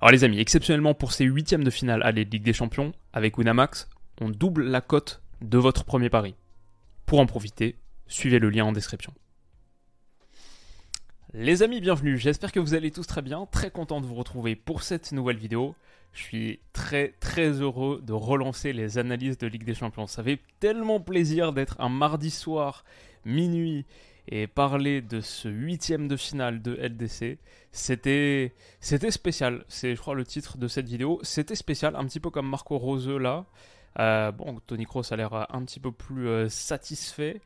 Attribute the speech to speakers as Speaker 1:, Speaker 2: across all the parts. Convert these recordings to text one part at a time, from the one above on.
Speaker 1: Alors les amis, exceptionnellement pour ces huitièmes de finale à la Ligue des Champions, avec Winamax, on double la cote de votre premier pari. Pour en profiter, suivez le lien en description. Les amis, bienvenue, j'espère que vous allez tous très bien, très content de vous retrouver pour cette nouvelle vidéo. Je suis très très heureux de relancer les analyses de Ligue des Champions. Ça fait tellement plaisir d'être un mardi soir, minuit, et parler de ce huitième de finale de LDC. C'était c'était spécial, c'est je crois le titre de cette vidéo. C'était spécial, un petit peu comme Marco Roseux là. Euh, bon, Tony Kroos a l'air un petit peu plus euh, satisfait,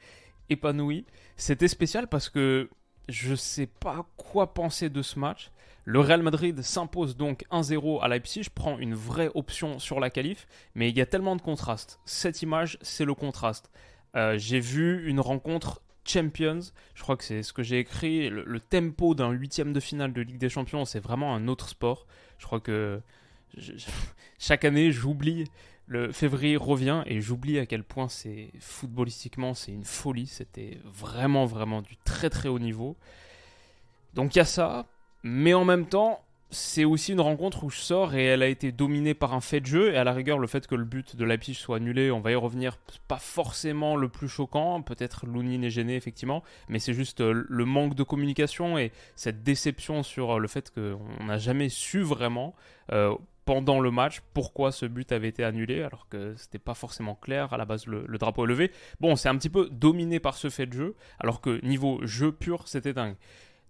Speaker 1: épanoui. C'était spécial parce que je sais pas quoi penser de ce match. Le Real Madrid s'impose donc 1-0 à Leipzig, prend une vraie option sur la qualif, mais il y a tellement de contrastes. Cette image, c'est le contraste. Euh, j'ai vu une rencontre Champions, je crois que c'est ce que j'ai écrit. Le, tempo d'un huitième de finale de Ligue des Champions, c'est vraiment un autre sport. Je crois que chaque année, j'oublie. Le février revient et j'oublie à quel point c'est footballistiquement c'est une folie. C'était vraiment vraiment du très très haut niveau. Donc il y a ça, mais en même temps c'est aussi une rencontre où je sors et elle a été dominée par un fait de jeu. Et à la rigueur, le fait que le but de Leipzig soit annulé, on va y revenir, pas forcément le plus choquant. Peut-être Lounine est gêné, effectivement. Mais c'est juste euh, le manque de communication et cette déception sur euh, le fait qu'on n'a jamais su vraiment. Euh, pendant le match pourquoi ce but avait été annulé alors que c'était pas forcément clair à la base le, le drapeau est levé bon c'est un petit peu dominé par ce fait de jeu alors que niveau jeu pur c'était dingue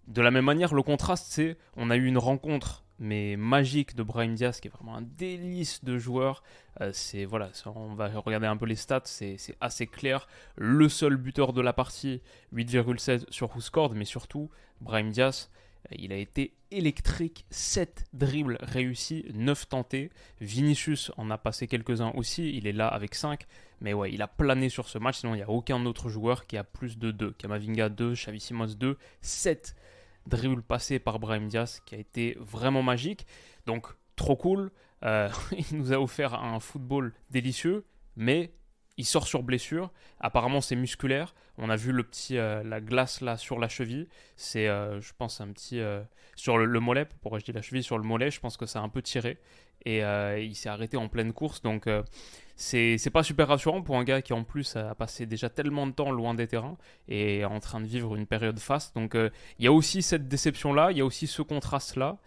Speaker 1: de la même manière, le contraste, c'est on a eu une rencontre mais magique de Brahim Diaz qui est vraiment un délice de joueur. Euh, c'est voilà, on va regarder un peu les stats, c'est assez clair. Le seul buteur de la partie, 8,16 sur WhoScored, mais surtout Brahim Diaz, euh, il a été électrique, 7 dribbles réussis, 9 tentés. Vinicius en a passé quelques-uns aussi, il est là avec 5. Mais ouais, il a plané sur ce match, sinon il n'y a aucun autre joueur qui a plus de 2. Kamavinga 2, Xavi Simons 2, 7 dribble passé par Brahim Diaz qui a été vraiment magique. Donc, trop cool. Euh, il nous a offert un football délicieux, mais il sort sur blessure. Apparemment, c'est musculaire. On a vu le petit, euh, la glace là sur la cheville. C'est, euh, je pense, un petit sur le, mollet. Pourquoi je dis la cheville sur le mollet? Je pense que ça a un peu tiré et il s'est arrêté en pleine course. Donc c'est pas super rassurant pour un gars qui en plus a passé déjà tellement de temps loin des terrains et est en train de vivre une période faste. Donc euh, il y a aussi cette déception-là, il y a aussi ce contraste-là.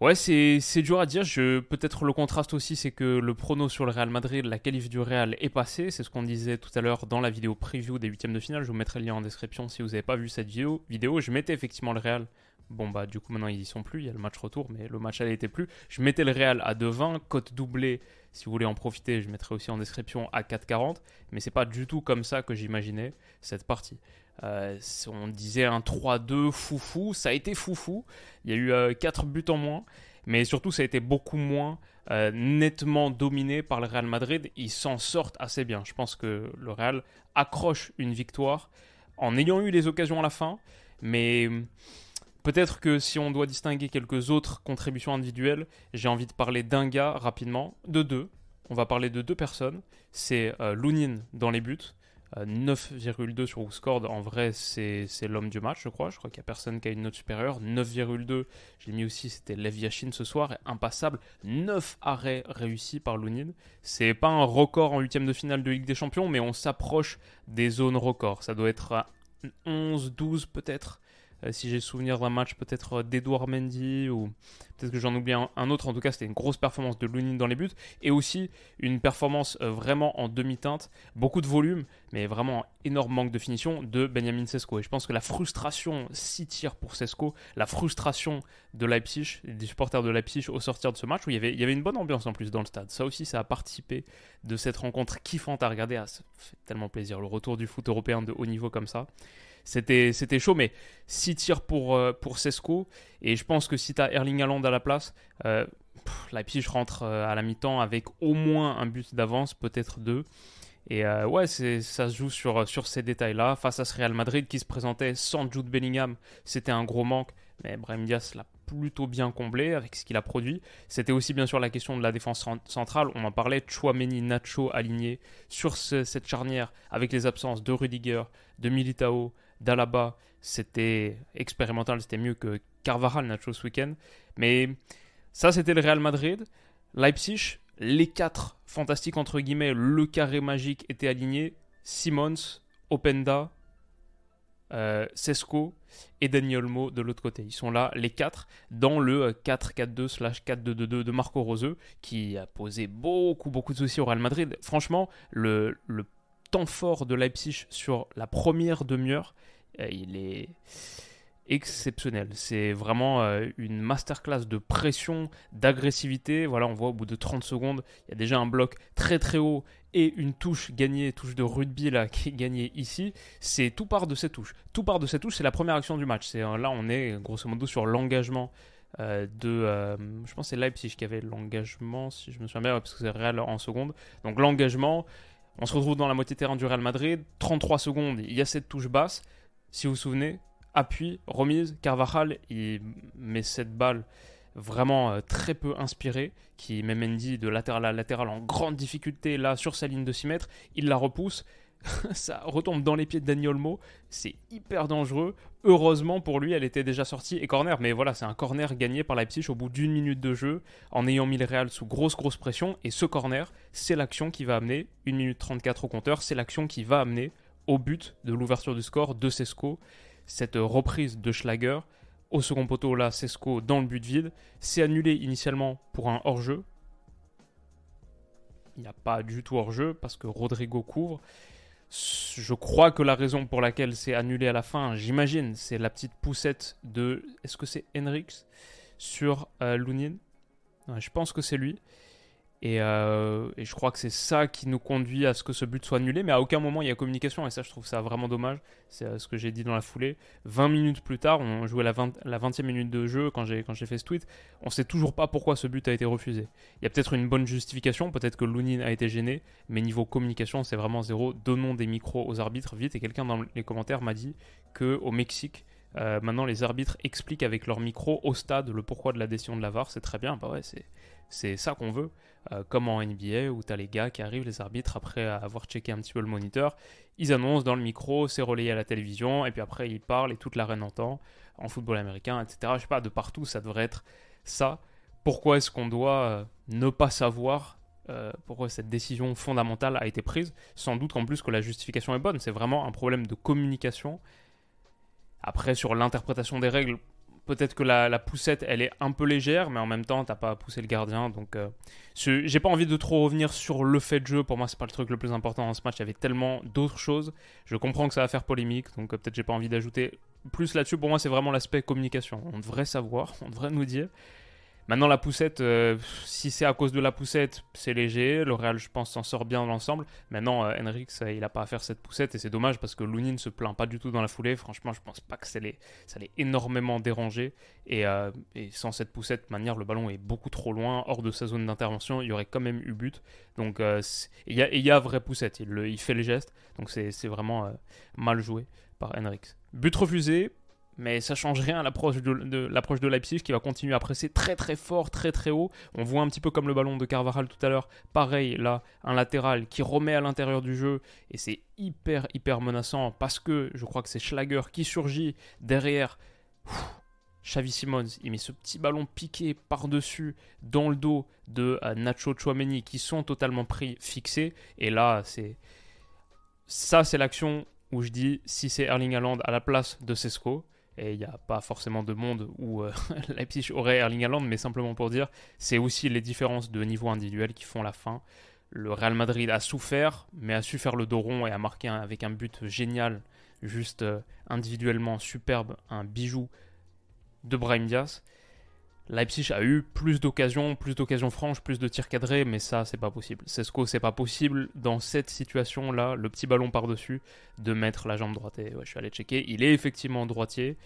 Speaker 1: Ouais, c'est dur à dire. Peut-être le contraste aussi, c'est que le prono sur le Real Madrid, la qualif du Real est passé. C'est ce qu'on disait tout à l'heure dans la vidéo preview des huitièmes de finale. Je vous mettrai le lien en description si vous n'avez pas vu cette vidéo. Je mettais effectivement le Real. Bon, bah, du coup, maintenant ils y sont plus. Il y a le match retour, mais le match aller était plus. Je mettais le Real à 2,20, cote doublée si vous voulez en profiter, je mettrai aussi en description à 4,40. Mais c'est pas du tout comme ça que j'imaginais cette partie. Euh, on disait un 3-2 foufou. Ça a été foufou. Il y a eu 4 euh, buts en moins. Mais surtout, ça a été beaucoup moins euh, nettement dominé par le Real Madrid. Ils s'en sortent assez bien. Je pense que le Real accroche une victoire en ayant eu les occasions à la fin. Mais Peut-être que si on doit distinguer quelques autres contributions individuelles, j'ai envie de parler d'un gars rapidement, de deux. On va parler de deux personnes. C'est euh, dans les buts. 9,2 euh, sur WhoScored, en vrai c'est l'homme du match je crois, je crois qu'il n'y a personne qui a une note supérieure, 9,2, j'ai mis aussi c'était Lev Yashin ce soir, impassable, 9 arrêts réussis par Lounine, c'est pas un record en huitième de finale de Ligue des Champions mais on s'approche des zones records, ça doit être 11, 12 peut-être, si j'ai souvenir d'un match peut-être euh, d'Edouard Mendy ou peut-être que j'en oublie un, autre. En tout cas, c'était une grosse performance de Lunin dans les buts et aussi une performance euh, vraiment en demi-teinte. Beaucoup de volume, mais vraiment énorme manque de finition de Benjamin Sesko. Et je pense que la frustration, si tirs pour Sesko, la frustration de Leipzig, des supporters de Leipzig au sortir de ce match où il y avait, il y avait une bonne ambiance en plus dans le stade. Ça aussi, ça a participé de cette rencontre kiffante à regarder. Ah, ça fait tellement plaisir. Le retour du foot européen de haut niveau comme ça c'était, c'était chaud, mais 6 tirs pour, euh, pour Sesco. Et je pense que si tu as Erling Haaland à la place, euh, Leipzig rentre à la mi-temps avec au moins un but d'avance, peut-être deux. Et ouais, c'est, ça se joue sur, sur ces détails-là. Face à ce Real Madrid qui se présentait sans Jude Bellingham, c'était un gros manque. Mais Brahim Diaz l'a plutôt bien comblé avec ce qu'il a produit. C'était aussi bien sûr la question de la défense centrale. On en parlait, Chouameni, Nacho alignés sur cette charnière avec les absences de Rudiger, de Militao, d'Alaba. C'était expérimental, c'était mieux que Carvajal, Nacho ce week-end. Mais ça, c'était le Real Madrid. Leipzig, les quatre fantastiques entre guillemets, le carré magique était aligné. Simons, Openda, euh, Sesco et Daniel Mo de l'autre côté. Ils sont là, les quatre, dans le 4-4-2 slash 4-2-2 de Marco Roseux, qui a posé beaucoup, beaucoup de soucis au Real Madrid. Franchement, le, le temps fort de Leipzig sur la première demi-heure, euh, il est exceptionnel. C'est vraiment euh, une masterclass de pression, d'agressivité. Voilà, on voit au bout de 30 secondes, il y a déjà un bloc très très haut et une touche gagnée, touche de rugby là, qui est gagnée ici. C'est tout part de cette touche. Tout part de cette touche, c'est la première action du match. C'est euh, là, on est grosso modo sur l'engagement. Euh, de, je pense que c'est Leipzig qui avait l'engagement, si je me souviens bien, parce que c'est Real en seconde. Donc l'engagement, on se retrouve dans la moitié terrain du Real Madrid, 33 secondes, il y a cette touche basse. Si vous vous souvenez, appui, remise, Carvajal, il met cette balle vraiment euh, très peu inspirée, qui met Mendy de latéral à latéral en grande difficulté là sur sa ligne de 6 mètres, il la repousse, ça retombe dans les pieds de c'est hyper dangereux. Heureusement pour lui, elle était déjà sortie et corner, mais voilà, c'est un corner gagné par Leipzig au bout d'une minute de jeu en ayant mis le Real sous grosse grosse pression. Et ce corner, c'est l'action qui va amener, 1 minute 34 au compteur, c'est l'action qui va amener au but de l'ouverture du score de Sesco cette reprise de Schlager. Au second poteau, là, Sesco dans le but vide. C'est annulé initialement pour un hors-jeu. Il n'y a pas du tout hors-jeu parce que Rodrigo couvre. Je crois que la raison pour laquelle c'est annulé à la fin, j'imagine, c'est la petite poussette de. Est-ce que c'est Henrix sur euh, Je pense que c'est lui. Euh, et, je crois que c'est ça qui nous conduit à ce que ce but soit annulé, mais à aucun moment il y a communication, et ça je trouve ça vraiment dommage. C'est euh, ce que j'ai dit dans la foulée. 20 minutes plus tard, on jouait la, 20, la 20e minute de jeu quand j'ai, fait ce tweet, on sait toujours pas pourquoi ce but a été refusé. Il y a peut-être une bonne justification, peut-être que Lounine a été gêné, mais niveau communication c'est vraiment zéro. Donnons des micros aux arbitres vite, et quelqu'un dans les commentaires m'a dit que au Mexique, euh, maintenant les arbitres expliquent avec leur micro au stade le pourquoi de la décision de la VAR, c'est très bien, bah ouais, c'est, c'est ça qu'on veut. Euh, comme en NBA où tu as les gars qui arrivent, les arbitres, après avoir checké un petit peu le moniteur, ils annoncent dans le micro, c'est relayé à la télévision, et puis après ils parlent et toute l'arène entend, en football américain, etc. Je sais pas, de partout, ça devrait être ça. Pourquoi est-ce qu'on doit euh, ne pas savoir euh, pourquoi cette décision fondamentale a été prise? Sans doute qu'en plus que la justification est bonne, c'est vraiment un problème de communication. Après, sur l'interprétation des règles, Peut-être que la, poussette, elle est un peu légère, mais en même temps, t'as pas poussé le gardien. Donc, euh, j'ai pas envie de trop revenir sur le fait de jeu. Pour moi, c'est pas le truc le plus important dans ce match. Il y avait tellement d'autres choses. Je comprends que ça va faire polémique, donc euh, peut-être j'ai pas envie d'ajouter plus là-dessus. Pour moi, c'est vraiment l'aspect communication. On devrait savoir, on devrait nous dire. Maintenant, la poussette, euh, si c'est à cause de la poussette, c'est léger. Le Real, je pense, s'en sort bien dans l'ensemble. Maintenant, euh, euh, il n'a pas à faire cette poussette et c'est dommage parce que Louni ne se plaint pas du tout dans la foulée. Franchement, je pense pas que ça l'ait énormément dérangé. Et, sans cette poussette, de manière, le ballon est beaucoup trop loin, hors de sa zone d'intervention. Il y aurait quand même eu but. Donc, il y, a, vraie poussette. Il, fait le geste. Donc, c'est vraiment mal joué par Henrix. But refusé, mais ça change rien à l'approche de, l'approche de Leipzig qui va continuer à presser très très fort, très très haut. On voit un petit peu comme le ballon de Carvajal tout à l'heure. Pareil, là, un latéral qui remet à l'intérieur du jeu et c'est hyper hyper menaçant parce que je crois que c'est Schlager qui surgit derrière. Xavi Simons, il met ce petit ballon piqué par-dessus dans le dos de euh, Nacho Chouameni qui sont totalement pris, fixés. Et là, c'est ça, c'est l'action où je dis si c'est Erling Haaland à la place de Sesco, et il n'y a pas forcément de monde où euh, Leipzig aurait Erling Haaland, mais simplement pour dire, c'est aussi les différences de niveau individuel qui font la fin. Le Real Madrid a souffert, mais a su faire le dos rond et a marqué avec un but génial, juste euh, individuellement superbe, un bijou de Brahim Diaz. Leipzig a eu plus d'occasions, plus d'occasions franches, plus de tirs cadrés, mais ça, c'est pas possible. Cesco, c'est pas possible dans cette situation-là, le petit ballon par-dessus, de mettre la jambe droite. Je suis allé checker, il est effectivement droitier.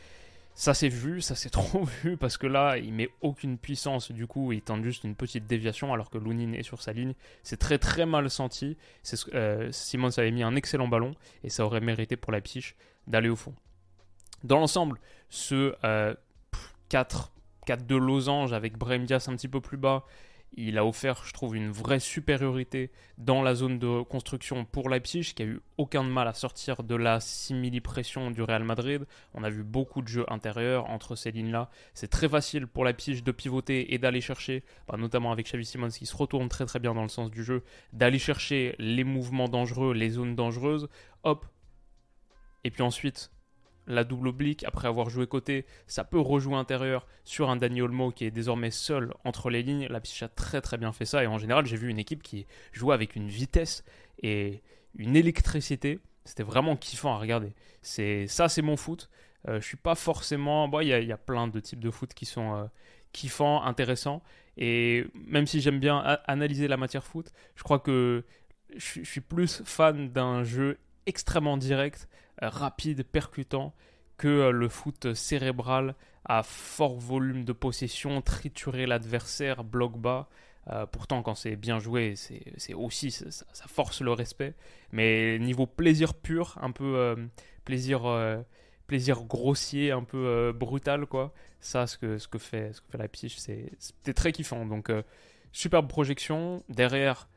Speaker 1: Ça s'est vu, ça s'est trop vu, parce que là, il met aucune puissance, du coup, il tente juste une petite déviation, alors que Lounine est sur sa ligne. C'est très très mal senti. Euh, Simons avait mis un excellent ballon, et ça aurait mérité pour Leipzig d'aller au fond. Dans l'ensemble, ce 4 euh, 4 de losange avec Brahim un petit peu plus bas. Il a offert, je trouve, une vraie supériorité dans la zone de construction pour Leipzig, qui a eu aucun mal à sortir de la simili-pression du Real Madrid. On a vu beaucoup de jeux intérieurs entre ces lignes-là. C'est très facile pour Leipzig de pivoter et d'aller chercher, bah, notamment avec Xavi Simons qui se retourne très très bien dans le sens du jeu, d'aller chercher les mouvements dangereux, les zones dangereuses. Hop, et puis ensuite la double oblique, après avoir joué côté, ça peut rejouer intérieur sur un Dani Olmo qui est désormais seul entre les lignes. La a très très bien fait ça et en général j'ai vu une équipe qui jouait avec une vitesse et une électricité. C'était vraiment kiffant à regarder. C'est ça c'est mon foot. Euh, je suis pas forcément. Bon, il y, a plein de types de foot qui sont euh, kiffants, intéressants. Et même si j'aime bien analyser la matière foot, je crois que je suis plus fan d'un jeu extrêmement direct rapide, percutant, que euh, le foot cérébral à fort volume de possession, triturer l'adversaire, bloc bas. Euh, pourtant, quand c'est bien joué, c'est aussi ça, force le respect. Mais niveau plaisir pur, un peu euh, plaisir, plaisir grossier, un peu brutal, quoi. Ça, ce que, ce que fait, ce que fait Leipzig, c'était très kiffant. Donc, superbe projection. Derrière,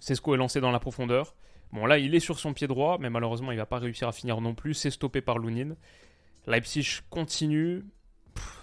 Speaker 1: Cesco est lancé dans la profondeur. Bon, là, il est sur son pied droit, mais malheureusement, il va pas réussir à finir non plus. C'est stoppé par Lunin. Leipzig continue.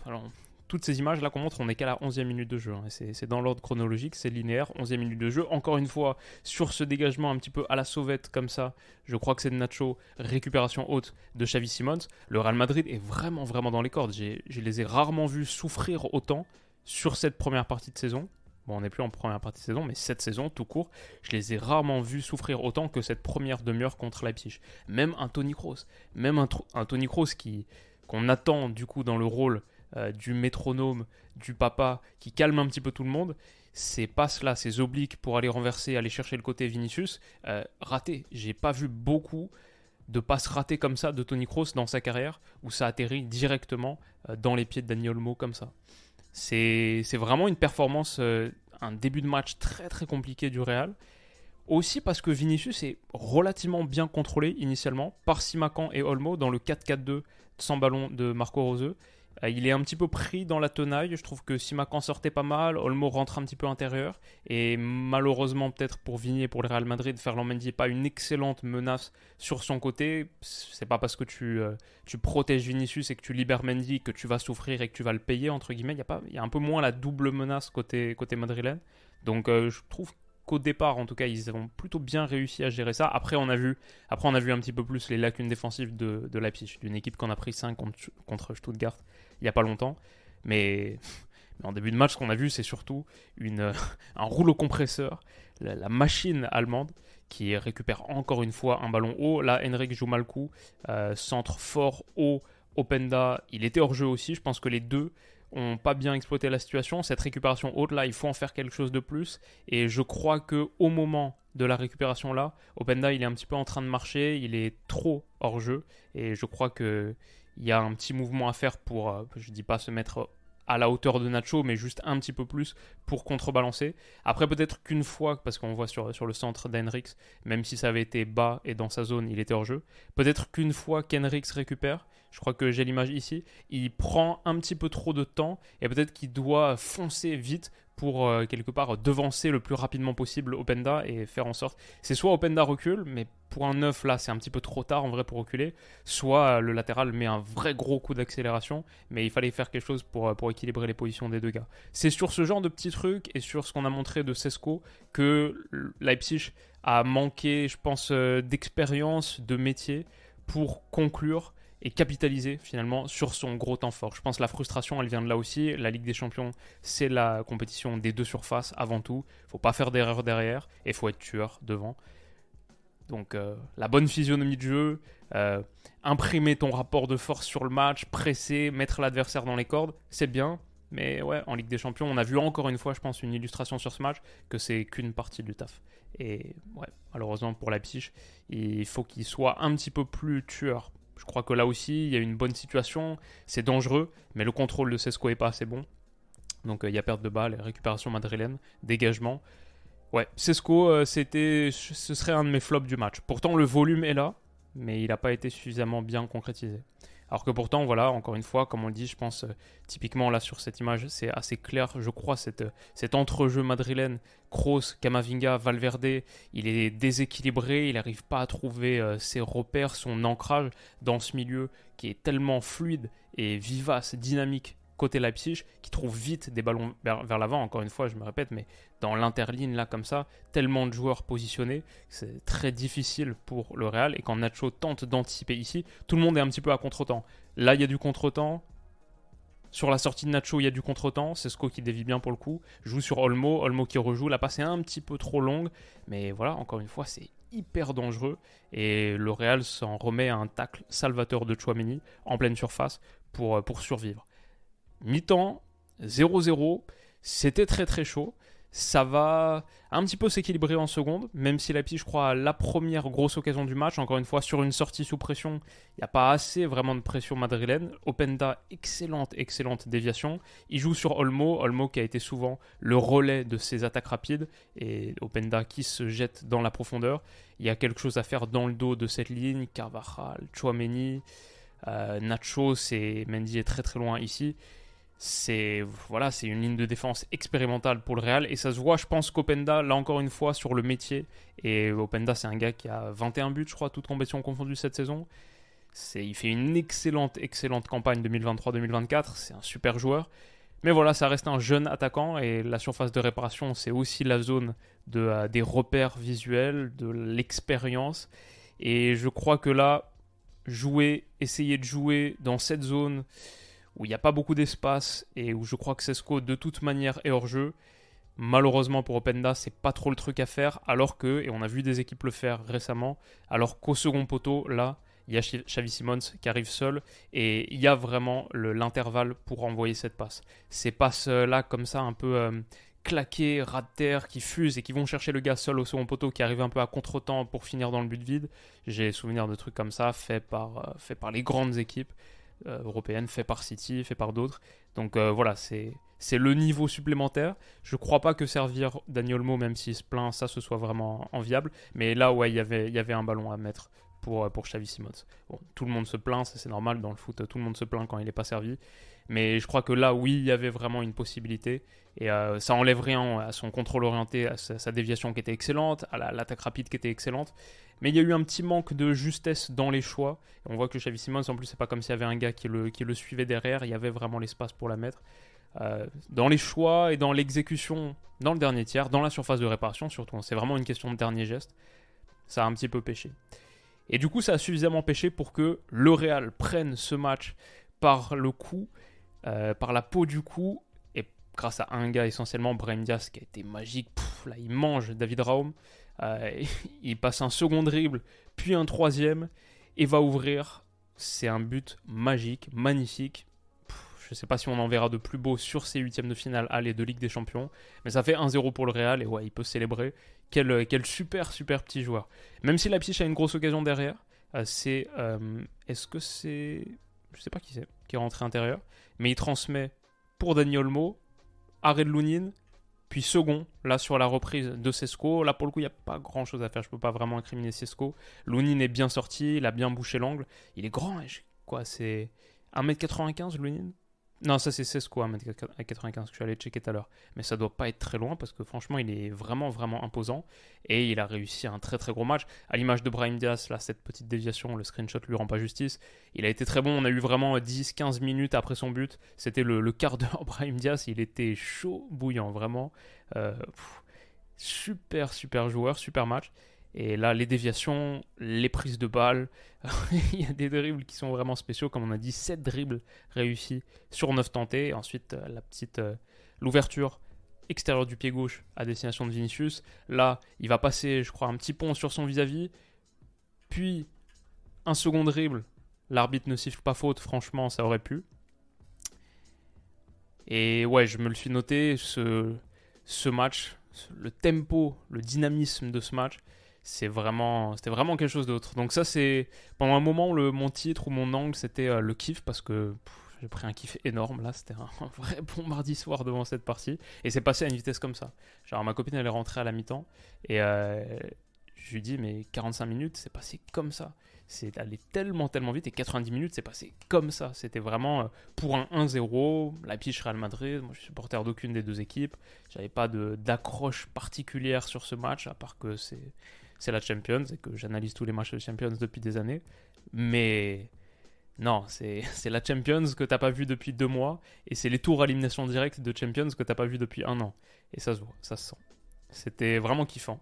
Speaker 1: alors, toutes ces images là qu'on montre, on n'est qu'à la 11e minute de jeu. Hein. C'est dans l'ordre chronologique, c'est linéaire, 11e minute de jeu. Encore une fois, sur ce dégagement un petit peu à la sauvette comme ça, je crois que c'est de Nacho, récupération haute de Xavi Simons. Le Real Madrid est vraiment, vraiment dans les cordes. Je les ai rarement vus souffrir autant sur cette première partie de saison. Bon, on n'est plus en première partie de saison, mais cette saison, tout court, je les ai rarement vus souffrir autant que cette première demi-heure contre Leipzig. Même un Tony Kroos, même un, Tony Kroos qui qu'on attend du coup dans le rôle euh, du métronome, du papa, qui calme un petit peu tout le monde, ces passes-là, ces obliques pour aller renverser, aller chercher le côté Vinicius, euh, raté. J'ai pas vu beaucoup de passes ratées comme ça de Tony Kroos dans sa carrière, où ça atterrit directement euh, dans les pieds de Daniel Olmo comme ça. C'est vraiment une performance, euh, un début de match très très compliqué du Real. Aussi parce que Vinicius est relativement bien contrôlé initialement par Simacan et Olmo dans le 4-4-2 sans ballon de Marco Rose. Euh, il est un petit peu pris dans la tenaille. Je trouve que Simacan sortait pas mal, Olmo rentre un petit peu intérieur. Et malheureusement, peut-être pour Vigny et pour le Real Madrid, Ferland Mendy n'est pas une excellente menace sur son côté. C'est pas parce que tu, euh, tu protèges Vinicius et que tu libères Mendy que tu vas souffrir et que tu vas le payer, entre guillemets. Il y, a pas, y a un peu moins la double menace côté, côté madrilène. Donc euh, je trouve qu'au départ, en tout cas, ils ont plutôt bien réussi à gérer ça. Après, on a vu, après, on a vu un petit peu plus les lacunes défensives de, de d'une équipe qu'on a pris 5 contre, contre Stuttgart il n'y a pas longtemps. Mais, en début de match, ce qu'on a vu, c'est surtout une, un rouleau compresseur, la, machine allemande qui récupère encore une fois un ballon haut. Là, Henrik joue mal coup, euh, centre fort haut. Openda, il était hors jeu aussi. Je pense que les deux ont pas bien exploité la situation. Cette récupération haute là, il faut en faire quelque chose de plus. Et je crois que au moment de la récupération là, Openda il est un petit peu en train de marcher, il est trop hors jeu. Et je crois que il y a un petit mouvement à faire pour, euh, je dis pas se mettre à la hauteur de Nacho, mais juste un petit peu plus pour contrebalancer. Après, peut-être qu'une fois, parce qu'on voit sur, sur le centre d'Henrix, même si ça avait été bas et dans sa zone, il était hors jeu, peut-être qu'une fois qu'Henrix récupère, je crois que j'ai l'image ici, il prend un petit peu trop de temps et peut-être qu'il doit foncer vite pour euh, quelque part devancer le plus rapidement possible Openda et faire en sorte. C'est soit Openda recule, mais pour un 9 là c'est un petit peu trop tard en vrai pour reculer, soit euh, le latéral met un vrai gros coup d'accélération, mais il fallait faire quelque chose pour, euh, pour équilibrer les positions des deux gars. C'est sur ce genre de petits trucs et sur ce qu'on a montré de Sesco que Leipzig a manqué, je pense, d'expérience, de métier pour conclure et capitaliser finalement sur son gros temps fort. Je pense que la frustration, elle vient de là aussi. La Ligue des Champions, c'est la compétition des deux surfaces avant tout. Il faut pas faire d'erreur derrière et faut être tueur devant. Donc euh, la bonne physionomie de jeu, euh, imprimer ton rapport de force sur le match, presser, mettre l'adversaire dans les cordes, c'est bien. Mais ouais, en Ligue des Champions, on a vu encore une fois, je pense, une illustration sur ce match, que c'est qu'une partie du taf. Et ouais, malheureusement pour Leipzig, il faut qu'il soit un petit peu plus tueur. Je crois que là aussi, il y a une bonne situation, c'est dangereux, mais le contrôle de Sesco est pas assez bon. Donc euh, il y a perte de balle, récupération madrilène, dégagement. Ouais, Sesco, euh, c'était, ce serait un de mes flops du match. Pourtant, le volume est là, mais il n'a pas été suffisamment bien concrétisé. Alors que pourtant, voilà, encore une fois, comme on le dit, je pense euh, typiquement là sur cette image, c'est assez clair, je crois, cette, cet entrejeu madrilène, Kroos, Camavinga, Valverde, il est déséquilibré, il n'arrive pas à trouver ses repères, son ancrage dans ce milieu qui est tellement fluide et vivace, dynamique côté Leipzig qui trouve vite des ballons vers, l'avant. Encore une fois, je me répète, mais dans l'interligne, là, comme ça, tellement de joueurs positionnés, c'est très difficile pour le Real. Et quand Nacho tente d'anticiper ici, tout le monde est un petit peu à contre-temps. Là, il y a du contre-temps. Sur la sortie de Nacho, il y a du contre-temps. Sko qui dévie bien pour le coup. Joue sur Olmo. Olmo qui rejoue. La passe est un petit peu trop longue. Mais voilà, encore une fois, c'est hyper dangereux. Et le Real s'en remet à un tacle salvateur de Chouameni en pleine surface pour, pour survivre mi-temps, 0-0. C'était très très chaud. Ça va un petit peu s'équilibrer en seconde, même si la je crois, la première grosse occasion du match. Encore une fois, sur une sortie sous pression, il n'y a pas assez vraiment de pression madrilène. Openda, excellente, excellente déviation. Il joue sur Olmo. Olmo qui a été souvent le relais de ses attaques rapides. Et Openda qui se jette dans la profondeur. Il y a quelque chose à faire dans le dos de cette ligne. Carvajal, Chouameni, euh, Nacho, c'est Mendy est très très loin ici c'est voilà, c'est une ligne de défense expérimentale pour le Real et ça se voit, je pense qu'Openda, là encore une fois, sur le métier. Et Openda, c'est un gars qui a 21 buts, je crois, toutes compétitions confondues cette saison. C'est, il fait une excellente, excellente campagne 2023-2024. C'est un super joueur. Mais voilà, ça reste un jeune attaquant et la surface de réparation, c'est aussi la zone de, euh, des repères visuels, de l'expérience. Et je crois que là, jouer, essayer de jouer dans cette zone où il n'y a pas beaucoup d'espace et où je crois que Sesco de toute manière est hors jeu. Malheureusement pour Openda, c'est pas trop le truc à faire, alors que, et on a vu des équipes le faire récemment, alors qu'au second poteau, là, il y a Xavi Simons qui arrive seul et il y a vraiment l'intervalle pour envoyer cette passe. Ces passes-là, comme ça, un peu euh, claquées, ras de terre, qui fusent et qui vont chercher le gars seul au second poteau qui arrive un peu à contre-temps pour finir dans le but vide. J'ai souvenir de trucs comme ça faits euh, par les grandes équipes. Euh, européenne, fait par City, fait par d'autres. Donc euh, voilà, c'est c'est le niveau supplémentaire. Je crois pas que servir Daniel Mo, même s'il se plaint, ça ce soit vraiment enviable. Mais là, ouais, y il y avait un ballon à mettre pour, euh, pour Xavi. Bon, tout le monde se plaint, c'est normal dans le foot, tout le monde se plaint quand il n'est pas servi. Mais je crois que là, oui, il y avait vraiment une possibilité. Et ça enlève rien à son contrôle orienté, à sa, déviation qui était excellente, à l'attaque rapide qui était excellente. Mais il y a eu un petit manque de justesse dans les choix. on voit que Xavi Simons, en plus, c'est pas comme s'il y avait un gars qui le, qui le suivait derrière. Il y avait vraiment l'espace pour la mettre. Euh, dans les choix et dans l'exécution, dans le dernier tiers, dans la surface de réparation surtout. Hein. C'est vraiment une question de dernier geste. Ça a un petit peu pêché. Et du coup, ça a suffisamment pêché pour que le Real prenne ce match par le coup, euh, par la peau du cou, et grâce à un gars essentiellement, Brahim Diaz, qui a été magique. là, il mange David Raum. Euh, il passe un second dribble, puis un troisième, et va ouvrir. C'est un but magique, magnifique. je ne sais pas si on en verra de plus beau sur ces huitièmes de finale aller de Ligue des Champions, mais ça fait 1-0 pour le Real, et ouais, il peut célébrer. Quel, quel super, super petit joueur. Même si la Leipzig a une grosse occasion derrière, euh, c'est... Euh, est-ce que c'est... Je sais pas qui c'est, qui est rentré intérieur, mais il transmet pour Daniel Mo, arrêt de Lounine, puis second, là sur la reprise de Sesco, là pour le coup il n'y a pas grand chose à faire, je ne peux pas vraiment incriminer Sesco. Lounine est bien sorti, il a bien bouché l'angle, il est grand, quoi c'est 1m95 Lounine non, ça c'est 16 quoi, 1m95 que je suis allé checker tout à l'heure. Mais ça doit pas être très loin parce que franchement, il est vraiment, vraiment imposant. Et il a réussi un très, très gros match. À l'image de Brahim Diaz, là, cette petite déviation, le screenshot lui rend pas justice. Il a été très bon. On a eu vraiment 10-15 minutes après son but. C'était le, quart d'heure Brahim Diaz. Il était chaud, bouillant, vraiment. Euh, super, super joueur, super match. Et là, les déviations, les prises de balles, il y a des dribbles qui sont vraiment spéciaux. Comme on a dit, 7 dribbles réussis sur 9 tentés. ensuite, euh, la petite euh, l'ouverture extérieure du pied gauche à destination de Vinicius. Là, il va passer, je crois, un petit pont sur son vis-à-vis. Puis, un second dribble. L'arbitre ne siffle pas faute, franchement, ça aurait pu. Et ouais, je me le suis noté, ce, ce match, le tempo, le dynamisme de ce match, c'est vraiment, c'était vraiment quelque chose d'autre. Donc ça, c'est pendant un moment, le, mon titre ou mon angle, c'était euh, le kiff parce que j'ai pris un kiff énorme là. C'était un, vrai bon mardi soir devant cette partie et c'est passé à une vitesse comme ça. Genre ma copine elle est rentrée à la mi-temps et euh, je lui dis mais 45 minutes, c'est passé comme ça. C'est allé tellement tellement vite et 90 minutes, c'est passé comme ça. C'était vraiment euh, pour un 1-0, la piche Real Madrid. Moi, je suis supporter d'aucune des deux équipes. J'avais pas d'accroche particulière sur ce match à part que c'est c'est la Champions et que j'analyse tous les matchs de Champions depuis des années. Mais non, c'est la Champions que t'as pas vu depuis deux mois et c'est les tours à élimination directe de Champions que t'as pas vu depuis un an. Et ça se voit, ça se sent. C'était vraiment kiffant.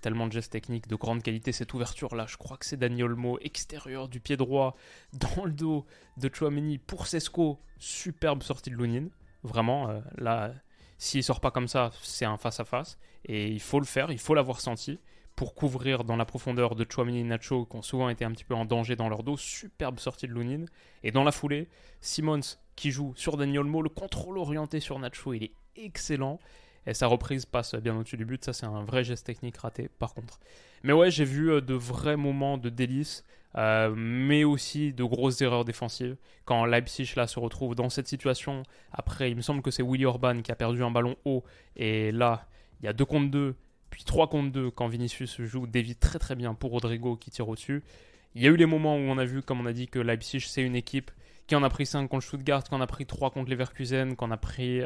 Speaker 1: tellement de gestes techniques de grande qualité. Cette ouverture là, je crois que c'est Daniel Olmo, extérieur du pied droit, dans le dos de Chouameni pour Sesco. Superbe sortie de Lunin. Vraiment, euh, là, s'il sort pas comme ça, c'est un face-à-face. Et il faut le faire, il faut l'avoir senti pour couvrir dans la profondeur de Chouamini et Nacho qui ont souvent été un petit peu en danger dans leur dos. Superbe sortie de Lunin. Et dans la foulée, Simons qui joue sur Daniel Mo, le contrôle orienté sur Nacho, il est excellent. Et sa reprise passe bien au-dessus du but. Ça, c'est un vrai geste technique raté, par contre. Mais ouais, j'ai vu euh, de vrais moments de délice, euh, mais aussi de grosses erreurs défensives. Quand Leipzig là se retrouve dans cette situation, après, il me semble que c'est Willy Orban qui a perdu un ballon haut. Et là, il y a 2 contre 2, puis 3 contre 2 quand Vinicius joue, dévie très très bien pour Rodrigo qui tire au-dessus. Il y a eu les moments où on a vu, comme on a dit, que Leipzig c'est une équipe qui en a pris 5 contre Stuttgart, qui en a pris 3 contre Leverkusen, qui en a pris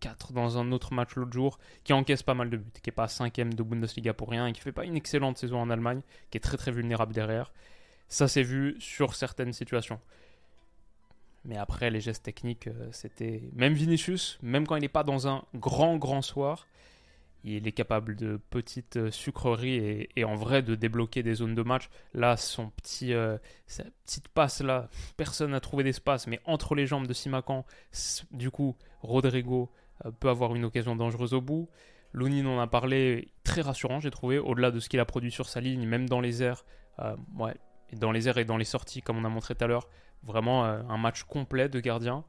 Speaker 1: 4 euh, dans un autre match l'autre jour, qui encaisse pas mal de buts, qui n'est pas 5 de Bundesliga pour rien, et qui fait pas une excellente saison en Allemagne, qui est très très vulnérable derrière. Ça s'est vu sur certaines situations. Mais après, les gestes techniques, euh, c'était. Même Vinicius, même quand il n'est pas dans un grand grand soir, il est capable de petites euh, sucreries et, en vrai de débloquer des zones de match. Là, son petit, euh, sa petite passe là, personne n'a trouvé d'espace, mais entre les jambes de Simacan, du coup, Rodrigo peut avoir une occasion dangereuse au bout. Lounine en a parlé, très rassurant, j'ai trouvé, au-delà de ce qu'il a produit sur sa ligne, même dans les airs. ouais, dans les airs et dans les sorties, comme on a montré tout à l'heure, vraiment un match complet de gardien.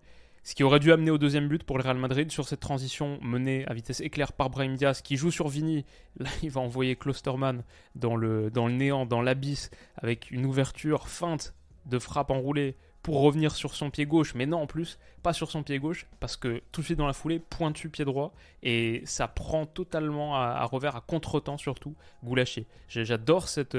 Speaker 1: Ce qui aurait dû amener au deuxième but pour le Real Madrid sur cette transition menée à vitesse éclair par Brahim Diaz qui joue sur Vini. Là, il va envoyer Klosterman dans le, dans le néant, dans l'abysse, avec une ouverture feinte de frappe enroulée pour revenir sur son pied gauche. Mais non, en plus, pas sur son pied gauche, parce que tout de suite dans la foulée, pointu pied droit. Et ça prend totalement à, revers, à contre-temps surtout, Goulaché. J'adore cette.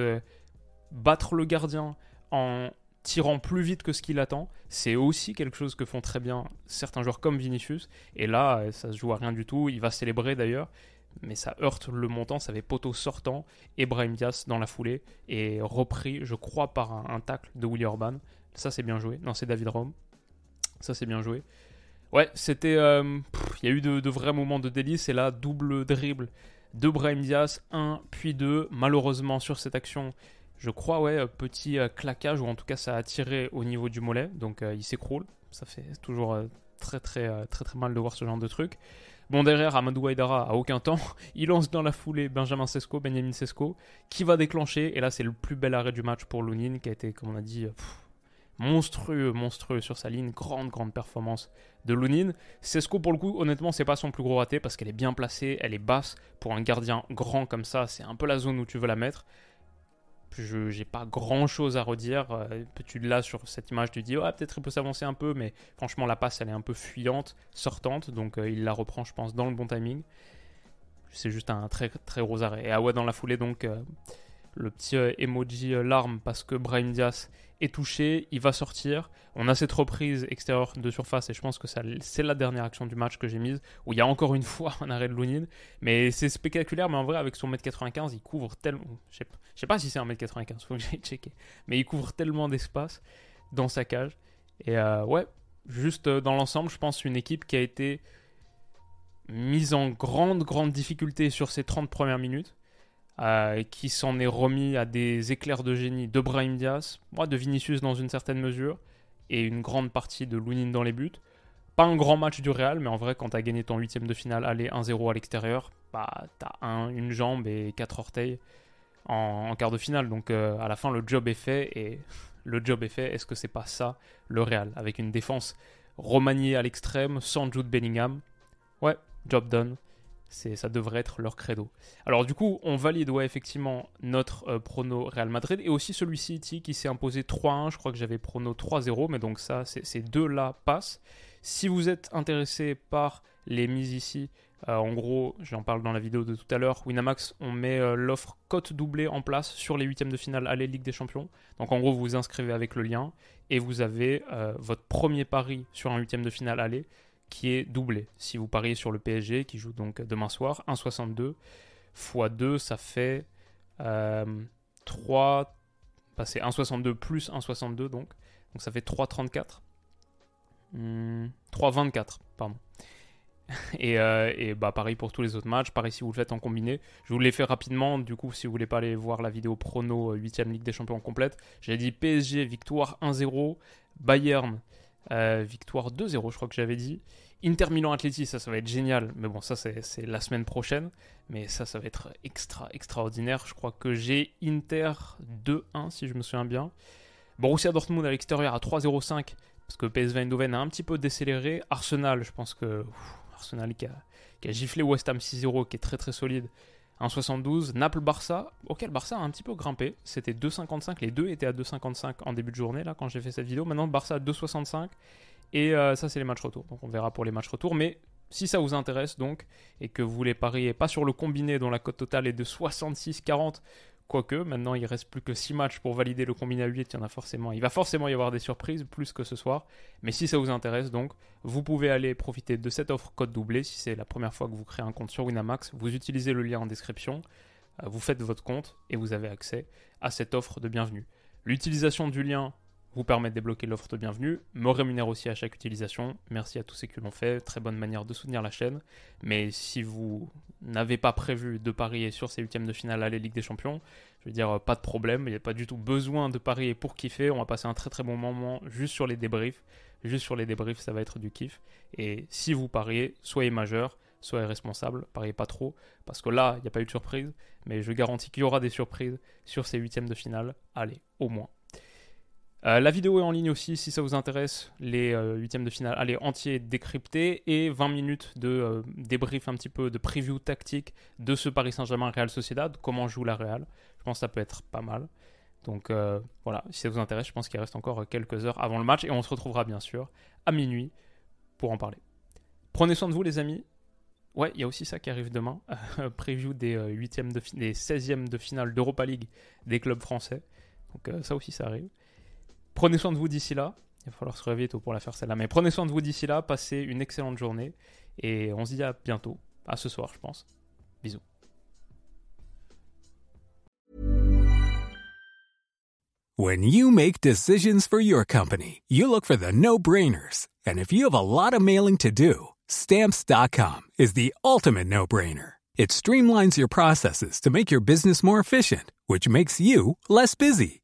Speaker 1: Battre le gardien en tirant plus vite que ce qu'il attend. C'est aussi quelque chose que font très bien certains joueurs comme Vinicius. Et là, euh, ça se joue à rien du tout. Il va célébrer d'ailleurs. Mais ça heurte le montant, ça avait poteau sortant, et Brahim Diaz dans la foulée, et repris, je crois, par un, tacle de Willy Orban. Ça, c'est bien joué. Non, c'est David Rome. Ça, c'est bien joué. Ouais, c'était. Euh, il y a eu de, de, vrais moments de délice, et là, double dribble de Brahim Diaz, 1 puis 2. Malheureusement, sur cette action, je crois, ouais, euh, petit euh, claquage, ou en tout cas ça a tiré au niveau du mollet, donc euh, il s'écroule. Ça fait toujours très, très, très, très mal de voir ce genre de truc. Bon, derrière, Amadou Aïdara a aucun temps. Il lance dans la foulée Benjamin Sesko, Benjamin Sesko, qui va déclencher. Et là, c'est le plus bel arrêt du match pour Lounine, qui a été, comme on a dit, monstrueux, monstrueux sur sa ligne. Grande, grande performance de Lounine. Sesko, pour le coup, honnêtement, c'est pas son plus gros raté parce qu'elle est bien placée, elle est basse. Pour un gardien grand comme ça, c'est un peu la zone où tu veux la mettre. Je n'ai pas grand chose à redire. Euh, tu l'as sur cette image, tu dis, peut-être il peut s'avancer un peu, mais franchement, la passe, elle est un peu fuyante, sortante, donc euh, il la reprend, je pense, dans le bon timing. C'est juste un très très gros arrêt. Et ah ouais, dans la foulée, donc, euh, le petit emoji larme parce que Brahim Diaz est touché, il va sortir. On a cette reprise extérieure de surface et je pense que c'est la dernière action du match que j'ai mise où il y a encore une fois un arrêt de Lounine. Mais c'est spectaculaire, mais en vrai, avec son 1m95, il couvre tellement. Je sais, sais pas si c'est 1m95, faut que j'aille checker. Mais il couvre tellement d'espace dans sa cage. Et euh, ouais, juste euh, dans l'ensemble, je pense une équipe qui a été mise en grande, grande difficulté sur ces 30 premières minutes euh, qui s'en est remis à des éclairs de génie de Brahim Diaz, moi de Vinicius dans une certaine mesure, et une grande partie de Lounine dans les buts. Pas un grand match du Real, mais en vrai, quand tu as gagné ton huitième de finale, aller 1-0 à l'extérieur, bah, tu as un, une jambe et quatre orteils en, quart de finale. Donc euh, à la fin, le job est fait, et le job est fait. Est-ce que c'est pas ça le Real Avec une défense remanié à l'extrême, sans Jude Bellingham? Ouais, job done. C'est, ça devrait être leur credo. Alors du coup, on valide ouais, effectivement notre euh, prono Real Madrid et aussi celui City qui s'est imposé 3-1. Je crois que j'avais prono 3-0, mais donc ça, ces deux-là passent. Si vous êtes intéressé par les mises ici, euh, en gros, j'en parle dans la vidéo de tout à l'heure, Winamax, on met euh, l'offre cote doublée en place sur les huitièmes de finale aller Ligue des Champions. Donc en gros, vous vous inscrivez avec le lien et vous avez euh, votre premier pari sur un huitième de finale aller qui est doublé. Si vous pariez sur le PSG qui joue donc demain soir, 1,62 x 2, ça fait 3, bah, c'est 1,62 plus 1,62 donc, donc ça fait 3,34. 3,24, hmm, Euh, et, bah pareil pour tous les autres matchs, pareil si vous le faites en combiné. Je vous l'ai fait rapidement, du coup si vous voulez pas aller voir la vidéo prono 8ème euh, Ligue des Champions complète, j'ai dit PSG victoire 1-0, Bayern euh, victoire 2-0 je crois que j'avais dit. Inter Milan Atleti, ça ça va être génial, mais bon ça c'est la semaine prochaine, mais ça ça va être extra extraordinaire. Je crois que j'ai Inter 2-1 si je me souviens bien. Borussia Dortmund à l'extérieur à 3-0-5 parce que PSV Eindhoven a un petit peu décéléré. Arsenal, je pense que Qui a, giflé West Ham 6-0, qui est très très solide. 1,72. Naples-Barça, auquel Barça a un petit peu grimpé. C'était 2,55. Les deux étaient à 2,55 en début de journée, là, quand j'ai fait cette vidéo. Maintenant, Barça à 2,65. Et euh, ça, c'est les matchs retour. Donc, on verra pour les matchs retour. Mais si ça vous intéresse, donc, et que vous voulez parier pas sur le combiné dont la cote totale est de 66,40 Quoique, maintenant, il reste plus que 6 matchs pour valider le combiné à 8. Il, en a forcément, il va forcément y avoir des surprises, plus que ce soir. Mais si ça vous intéresse, donc, vous pouvez aller profiter de cette offre code doublé. Si c'est la première fois que vous créez un compte sur Winamax, vous utilisez le lien en description, euh, vous faites votre compte et vous avez accès à cette offre de bienvenue. L'utilisation du lien vous permet de débloquer l'offre de bienvenue, me rémunère aussi à chaque utilisation. Merci à tous ceux qui l'ont fait, très bonne manière de soutenir la chaîne. Mais si vous n'avez pas prévu de parier sur ces huitièmes de finale à la Ligue des Champions, je veux dire, pas de problème, il n'y a pas du tout besoin de parier pour kiffer. On va passer un très très bon moment juste sur les débriefs. Juste sur les débriefs, ça va être du kiff. Et si vous pariez, soyez majeur, soyez responsable, pariez pas trop, parce que là, il n'y a pas eu de surprise, mais je garantis qu'il y aura des surprises sur ces huitièmes de finale. Allez, au moins. Euh, la vidéo est en ligne aussi si ça vous intéresse. Les euh, huitièmes de finale, allez, entiers décryptés et 20 minutes de euh, débrief un petit peu de preview tactique de ce Paris Saint-Germain Real Sociedad, comment joue la Real. Je pense que ça peut être pas mal. Donc voilà, si ça vous intéresse, je pense qu'il reste encore quelques heures avant le match et on se retrouvera bien sûr à minuit pour en parler. Prenez soin de vous les amis. Ouais, il y a aussi ça qui arrive demain. preview des, huitièmes de des 16e de finale d'Europa League des clubs français. Donc ça aussi ça arrive. Prenez soin de vous d'ici là. Il va falloir se réveiller tôt pour la faire celle-là. Mais prenez soin de vous d'ici là. Passez une excellente journée. Et on se dit à bientôt. À ce soir, je pense. Bisous.
Speaker 2: When you make decisions for your company, you look for the no-brainers. And if you have a lot of mailing to do, stamps.com is the ultimate no-brainer. It streamlines your processes to make your business more efficient, which makes you less busy.